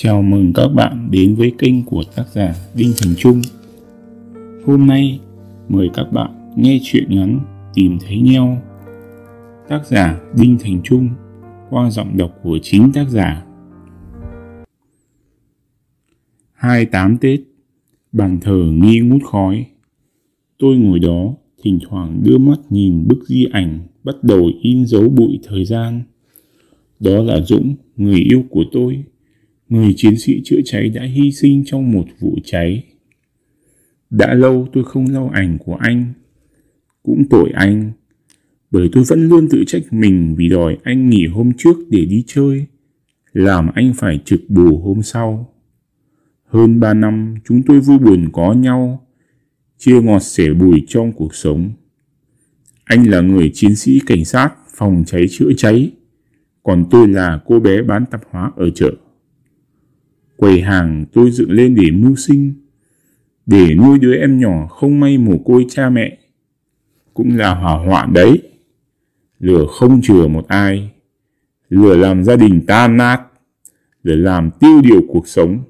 Chào mừng các bạn đến với kênh của tác giả Đinh Thành Trung. Hôm nay mời các bạn nghe chuyện ngắn Tìm thấy nhau. Tác giả Đinh Thành Trung qua giọng đọc của chính tác giả. 28 Tết, bàn thờ nghi ngút khói. Tôi ngồi đó, thỉnh thoảng đưa mắt nhìn bức di ảnh bắt đầu in dấu bụi thời gian. Đó là Dũng, người yêu của tôi người chiến sĩ chữa cháy đã hy sinh trong một vụ cháy. Đã lâu tôi không lau ảnh của anh. Cũng tội anh, bởi tôi vẫn luôn tự trách mình vì đòi anh nghỉ hôm trước để đi chơi, làm anh phải trực bù hôm sau. Hơn ba năm chúng tôi vui buồn có nhau, chia ngọt sẻ bùi trong cuộc sống. Anh là người chiến sĩ cảnh sát phòng cháy chữa cháy, còn tôi là cô bé bán tạp hóa ở chợ. Quầy hàng tôi dựng lên để mưu sinh, để nuôi đứa em nhỏ không may mồ côi cha mẹ. Cũng là hỏa hoạn đấy. Lửa không chừa một ai, lửa làm gia đình tan nát, lửa làm tiêu điều cuộc sống.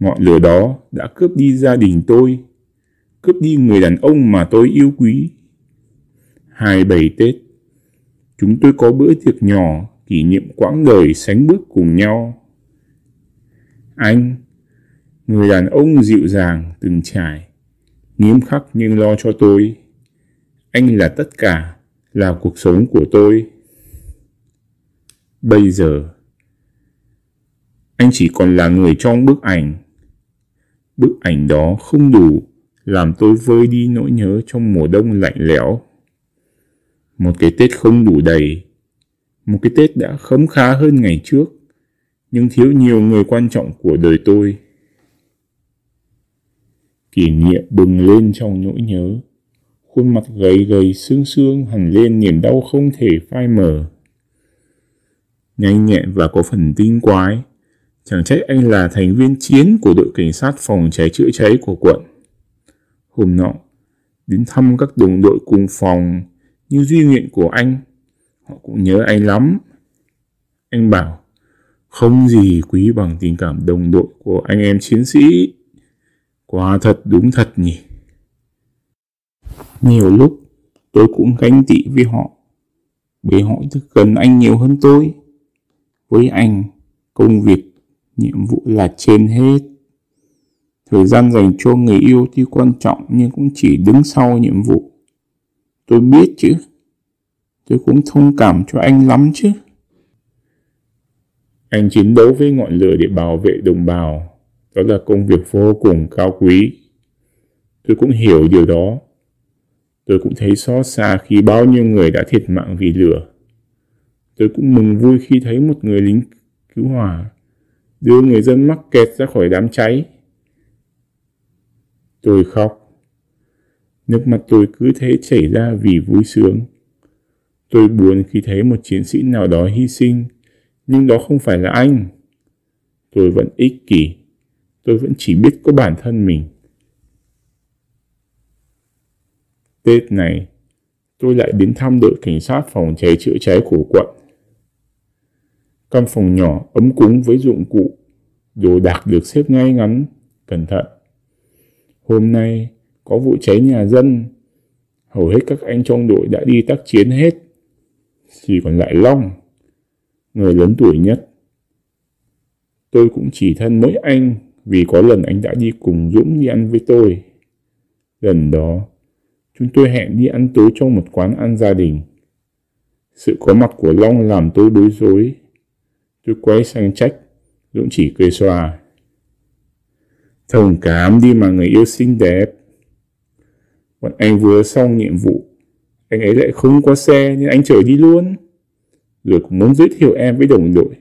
Ngọn lửa đó đã cướp đi gia đình tôi, cướp đi người đàn ông mà tôi yêu quý. Hai bảy Tết, chúng tôi có bữa tiệc nhỏ kỷ niệm quãng đời sánh bước cùng nhau. Anh, người đàn ông dịu dàng, từng trải, nghiêm khắc nhưng lo cho tôi. Anh là tất cả, là cuộc sống của tôi. Bây giờ, anh chỉ còn là người trong bức ảnh. Bức ảnh đó không đủ làm tôi vơi đi nỗi nhớ trong mùa đông lạnh lẽo. Một cái Tết không đủ đầy, một cái Tết đã khấm khá hơn ngày trước nhưng thiếu nhiều người quan trọng của đời tôi. Kỷ niệm bừng lên trong nỗi nhớ, khuôn mặt gầy gầy xương xương hẳn lên niềm đau không thể phai mờ. Nhanh nhẹn và có phần tinh quái, chẳng trách anh là thành viên chiến của đội cảnh sát phòng cháy chữa cháy của quận. Hôm nọ, đến thăm các đồng đội cùng phòng như duy nguyện của anh, họ cũng nhớ anh lắm. Anh bảo, không gì quý bằng tình cảm đồng đội của anh em chiến sĩ. Quá thật đúng thật nhỉ. Nhiều lúc tôi cũng ganh tị với họ. Bởi họ thức gần anh nhiều hơn tôi. Với anh, công việc, nhiệm vụ là trên hết. Thời gian dành cho người yêu tuy quan trọng nhưng cũng chỉ đứng sau nhiệm vụ. Tôi biết chứ. Tôi cũng thông cảm cho anh lắm chứ. Anh chiến đấu với ngọn lửa để bảo vệ đồng bào. Đó là công việc vô cùng cao quý. Tôi cũng hiểu điều đó. Tôi cũng thấy xót xa khi bao nhiêu người đã thiệt mạng vì lửa. Tôi cũng mừng vui khi thấy một người lính cứu hỏa đưa người dân mắc kẹt ra khỏi đám cháy. Tôi khóc. Nước mắt tôi cứ thế chảy ra vì vui sướng. Tôi buồn khi thấy một chiến sĩ nào đó hy sinh nhưng đó không phải là anh. Tôi vẫn ích kỷ, tôi vẫn chỉ biết có bản thân mình. Tết này, tôi lại đến thăm đội cảnh sát phòng cháy chữa cháy của quận. Căn phòng nhỏ ấm cúng với dụng cụ, đồ đạc được xếp ngay ngắn, cẩn thận. Hôm nay có vụ cháy nhà dân, hầu hết các anh trong đội đã đi tác chiến hết. Chỉ còn lại Long người lớn tuổi nhất. Tôi cũng chỉ thân mỗi anh vì có lần anh đã đi cùng Dũng đi ăn với tôi. Lần đó, chúng tôi hẹn đi ăn tối trong một quán ăn gia đình. Sự có mặt của Long làm tôi bối rối. Tôi quay sang trách, Dũng chỉ cười xòa. Thông cảm đi mà người yêu xinh đẹp. Bọn anh vừa xong nhiệm vụ, anh ấy lại không có xe nên anh chở đi luôn rồi cũng muốn giới thiệu em với đồng đội.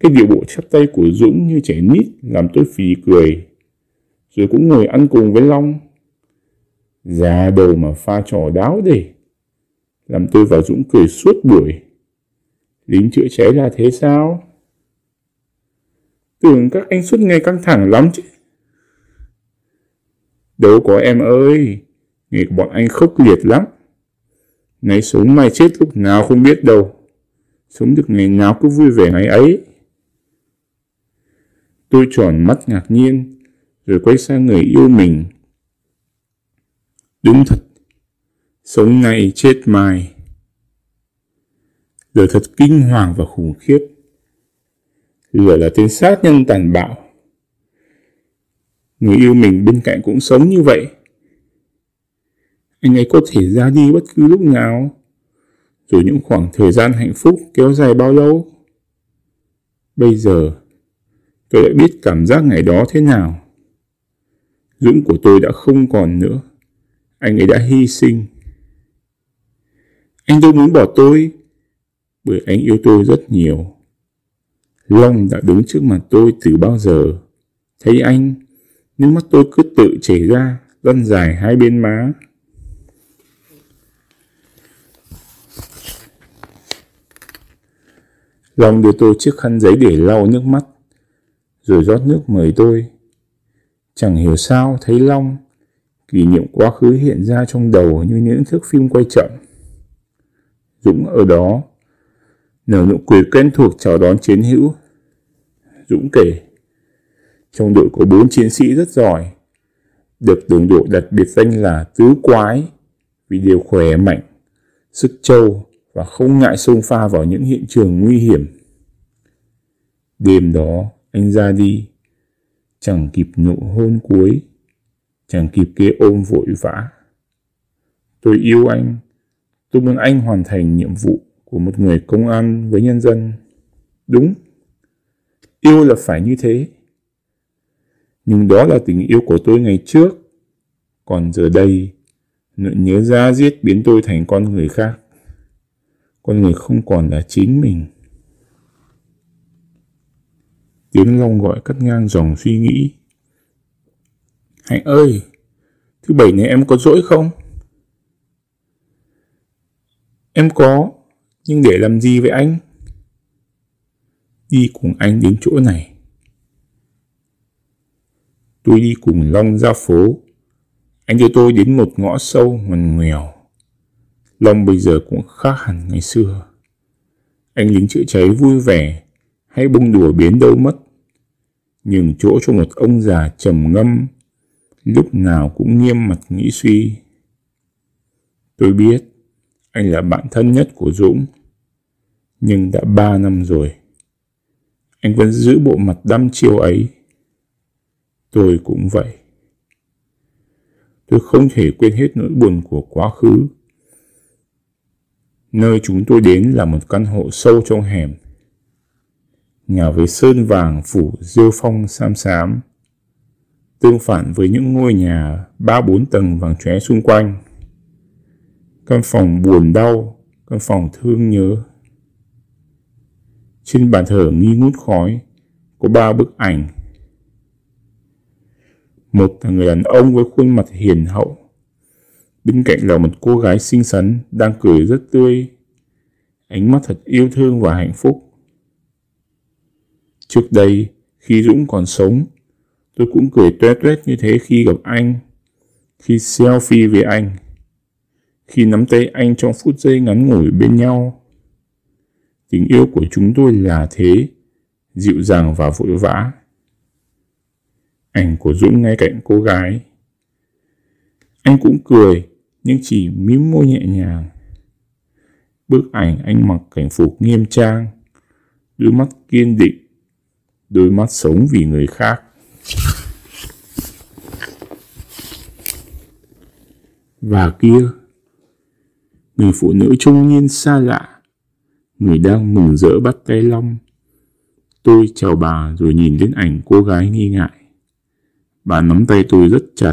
Cái điệu bộ chắp tay của Dũng như trẻ nít làm tôi phì cười, rồi cũng ngồi ăn cùng với Long. già đầu mà pha trò đáo để, làm tôi và Dũng cười suốt buổi. Lính chữa cháy là thế sao? Tưởng các anh suốt ngày căng thẳng lắm chứ. Đâu có em ơi, nghề của bọn anh khốc liệt lắm ngày sống mai chết lúc nào không biết đâu. sống được ngày nào cứ vui vẻ ngày ấy. Tôi tròn mắt ngạc nhiên, rồi quay sang người yêu mình. Đúng thật, sống này chết mai. Lửa thật kinh hoàng và khủng khiếp. Lửa là tên sát nhân tàn bạo. Người yêu mình bên cạnh cũng sống như vậy. Anh ấy có thể ra đi bất cứ lúc nào. Rồi những khoảng thời gian hạnh phúc kéo dài bao lâu? Bây giờ, tôi đã biết cảm giác ngày đó thế nào. Dũng của tôi đã không còn nữa. Anh ấy đã hy sinh. Anh đâu muốn bỏ tôi, bởi anh yêu tôi rất nhiều. Long đã đứng trước mặt tôi từ bao giờ. Thấy anh, nước mắt tôi cứ tự chảy ra, lăn dài hai bên má. Long đưa tôi chiếc khăn giấy để lau nước mắt, rồi rót nước mời tôi. Chẳng hiểu sao thấy Long, kỷ niệm quá khứ hiện ra trong đầu như những thước phim quay chậm. Dũng ở đó, nở nụ cười quen thuộc chào đón chiến hữu. Dũng kể, trong đội có bốn chiến sĩ rất giỏi, được đồng đội đặt biệt danh là tứ quái vì đều khỏe mạnh, sức trâu và không ngại xông pha vào những hiện trường nguy hiểm. Đêm đó, anh ra đi, chẳng kịp nụ hôn cuối, chẳng kịp kế ôm vội vã. Tôi yêu anh, tôi muốn anh hoàn thành nhiệm vụ của một người công an với nhân dân. Đúng, yêu là phải như thế. Nhưng đó là tình yêu của tôi ngày trước. Còn giờ đây, nỗi nhớ ra giết biến tôi thành con người khác. Con người không còn là chính mình. Tiếng Long gọi cắt ngang dòng suy nghĩ. Hạnh ơi, thứ bảy này em có rỗi không? Em có, nhưng để làm gì với anh? Đi cùng anh đến chỗ này. Tôi đi cùng Long ra phố. Anh đưa tôi đến một ngõ sâu ngoằn ngoèo. Long bây giờ cũng khác hẳn ngày xưa. Anh lính chữa cháy vui vẻ, hay bông đùa biến đâu mất. Nhường chỗ cho một ông già trầm ngâm, lúc nào cũng nghiêm mặt nghĩ suy. Tôi biết, anh là bạn thân nhất của Dũng. Nhưng đã ba năm rồi. Anh vẫn giữ bộ mặt đăm chiêu ấy. Tôi cũng vậy. Tôi không thể quên hết nỗi buồn của quá khứ. Nơi chúng tôi đến là một căn hộ sâu trong hẻm. Nhà với sơn vàng phủ rêu phong xám xám. Tương phản với những ngôi nhà ba bốn tầng vàng chóe xung quanh. Căn phòng buồn đau, căn phòng thương nhớ. Trên bàn thờ nghi ngút khói, có ba bức ảnh. Một là người đàn ông với khuôn mặt hiền hậu. Bên cạnh là một cô gái xinh xắn đang cười rất tươi. Ánh mắt thật yêu thương và hạnh phúc. Trước đây, khi Dũng còn sống, tôi cũng cười tuét tuét như thế khi gặp anh, khi selfie với anh khi nắm tay anh trong phút giây ngắn ngủi bên nhau. Tình yêu của chúng tôi là thế, dịu dàng và vội vã. Ảnh của Dũng ngay cạnh cô gái. Anh cũng cười, nhưng chỉ mím môi nhẹ nhàng. Bức ảnh anh mặc cảnh phục nghiêm trang, đôi mắt kiên định, đôi mắt sống vì người khác. Và kia, người phụ nữ trung niên xa lạ, người đang mừng rỡ bắt tay Long. Tôi chào bà rồi nhìn đến ảnh cô gái nghi ngại. Bà nắm tay tôi rất chặt,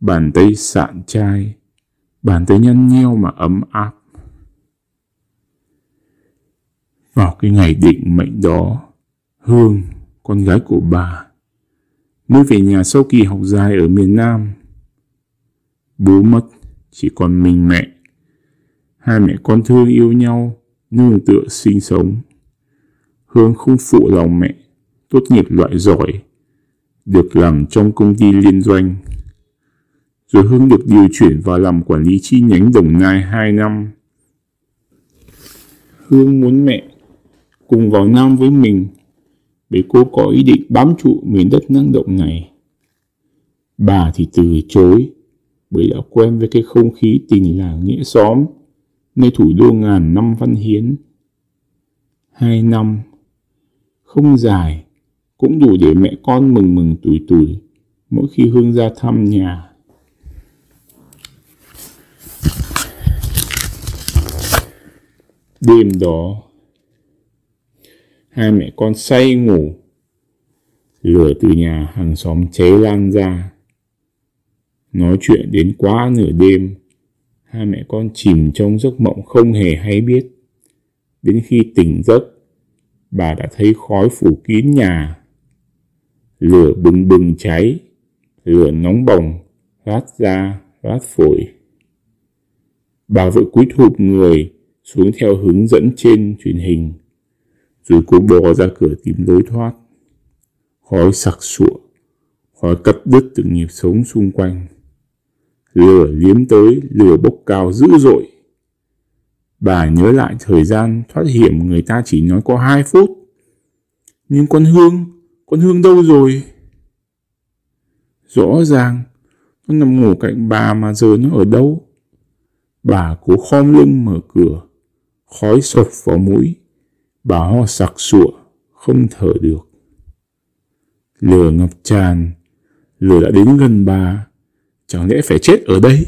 bàn tay sạn chai, bàn tay nhăn nheo mà ấm áp. Vào cái ngày định mệnh đó, Hương, con gái của bà, mới về nhà sau kỳ học dài ở miền Nam. Bố mất, chỉ còn mình mẹ Hai mẹ con thương yêu nhau, nương tựa sinh sống. Hương không phụ lòng mẹ, tốt nghiệp loại giỏi, được làm trong công ty liên doanh. Rồi Hương được điều chuyển vào làm quản lý chi nhánh Đồng Nai 2 năm. Hương muốn mẹ cùng vào Nam với mình bởi cô có ý định bám trụ miền đất năng động này. Bà thì từ chối bởi đã quen với cái không khí tình làng nghĩa xóm nơi thủ đô ngàn năm văn hiến. Hai năm, không dài, cũng đủ để mẹ con mừng mừng tuổi tuổi mỗi khi Hương ra thăm nhà. Đêm đó, hai mẹ con say ngủ, lửa từ nhà hàng xóm cháy lan ra. Nói chuyện đến quá nửa đêm, hai mẹ con chìm trong giấc mộng không hề hay biết. Đến khi tỉnh giấc, bà đã thấy khói phủ kín nhà. Lửa bừng bừng cháy, lửa nóng bỏng, rát ra, rát phổi. Bà vội cúi thụp người xuống theo hướng dẫn trên truyền hình, rồi cô bò ra cửa tìm lối thoát. Khói sặc sụa, khói cắt đứt từng nhịp sống xung quanh. Lửa liếm tới, lửa bốc cao dữ dội. Bà nhớ lại thời gian thoát hiểm người ta chỉ nói có hai phút. Nhưng con Hương, con Hương đâu rồi? Rõ ràng, nó nằm ngủ cạnh bà mà giờ nó ở đâu? Bà cố khom lưng mở cửa, khói sộc vào mũi. Bà ho sặc sụa, không thở được. Lửa ngập tràn, lửa đã đến gần bà. Chẳng lẽ phải chết ở đây?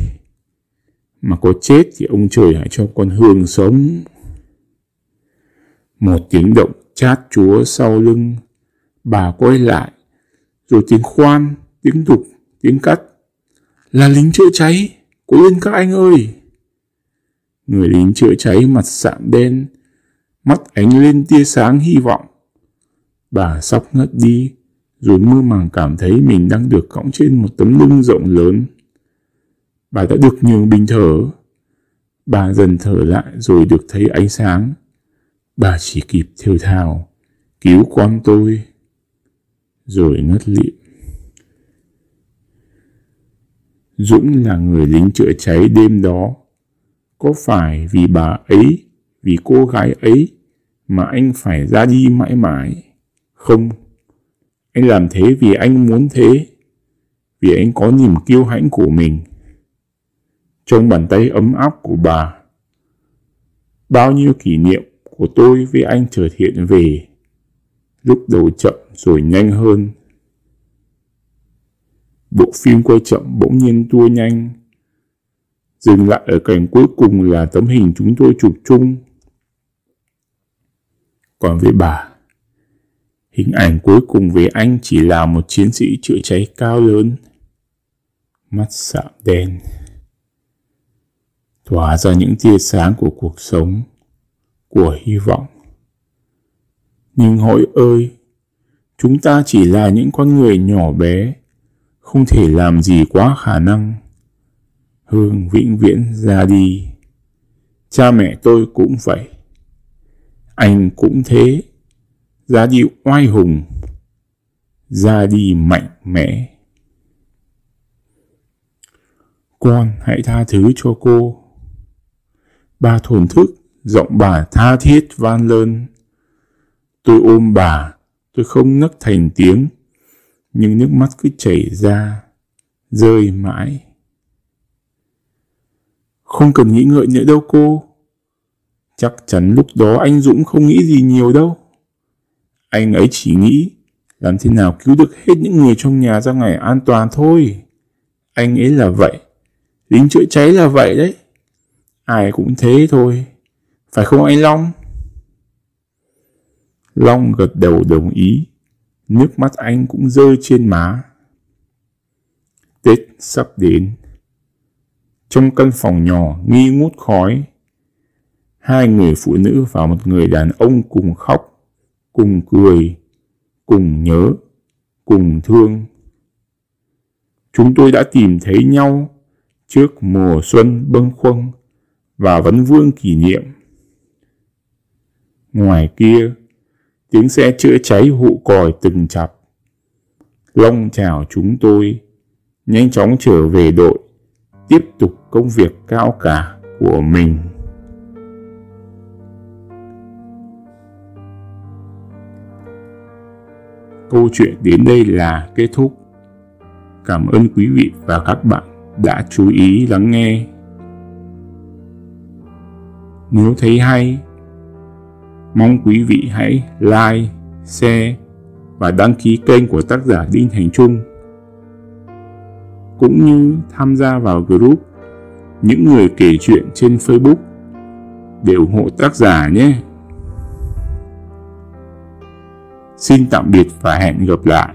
Mà có chết thì ông trời hãy cho con Hương sống. Một tiếng động chát chúa sau lưng. Bà quay lại, rồi tiếng khoan, tiếng đục, tiếng cắt. Là lính chữa cháy, cố lên các anh ơi! Người lính chữa cháy mặt sạm đen, mắt ánh lên tia sáng hy vọng. Bà sắp ngất đi, rồi mơ màng cảm thấy mình đang được cõng trên một tấm lưng rộng lớn. Bà đã được nhường bình thở. Bà dần thở lại rồi được thấy ánh sáng. Bà chỉ kịp thều thào, cứu con tôi, rồi ngất lịm. Dũng là người lính chữa cháy đêm đó. Có phải vì bà ấy, vì cô gái ấy mà anh phải ra đi mãi mãi? Không, anh làm thế vì anh muốn thế, vì anh có niềm kiêu hãnh của mình. Trong bàn tay ấm áp của bà, bao nhiêu kỷ niệm của tôi với anh trở hiện về, lúc đầu chậm rồi nhanh hơn. Bộ phim quay chậm bỗng nhiên tua nhanh, dừng lại ở cảnh cuối cùng là tấm hình chúng tôi chụp chung. Còn với bà, hình ảnh cuối cùng với anh chỉ là một chiến sĩ chữa cháy cao lớn, mắt sạm đen, tỏa ra những tia sáng của cuộc sống, của hy vọng. Nhưng hội ơi, chúng ta chỉ là những con người nhỏ bé, không thể làm gì quá khả năng. Hương vĩnh viễn ra đi. Cha mẹ tôi cũng vậy. Anh cũng thế. Ra đi oai hùng. Ra đi mạnh mẽ. Con hãy tha thứ cho cô. Bà thổn thức, giọng bà tha thiết van lơn. Tôi ôm bà, tôi không nấc thành tiếng, nhưng nước mắt cứ chảy ra, rơi mãi. Không cần nghĩ ngợi nữa đâu cô. Chắc chắn lúc đó anh Dũng không nghĩ gì nhiều đâu. Anh ấy chỉ nghĩ, làm thế nào cứu được hết những người trong nhà ra ngày an toàn thôi. Anh ấy là vậy. Lính chữa cháy là vậy đấy. Ai cũng thế thôi. Phải không anh Long? Long gật đầu đồng ý. Nước mắt anh cũng rơi trên má. Tết sắp đến. Trong căn phòng nhỏ nghi ngút khói, hai người phụ nữ và một người đàn ông cùng khóc, cùng cười, cùng nhớ, cùng thương. Chúng tôi đã tìm thấy nhau trước mùa xuân bâng khuâng và vấn vương kỷ niệm. Ngoài kia, tiếng xe chữa cháy hụ còi từng chập. Long chào chúng tôi, nhanh chóng trở về đội tiếp tục công việc cao cả của mình. Câu chuyện đến đây là kết thúc. Cảm ơn quý vị và các bạn đã chú ý lắng nghe. Nếu thấy hay, mong quý vị hãy like, share và đăng ký kênh của tác giả Đinh Thành Trung cũng như tham gia vào group những người kể chuyện trên Facebook để ủng hộ tác giả nhé. Xin tạm biệt và hẹn gặp lại.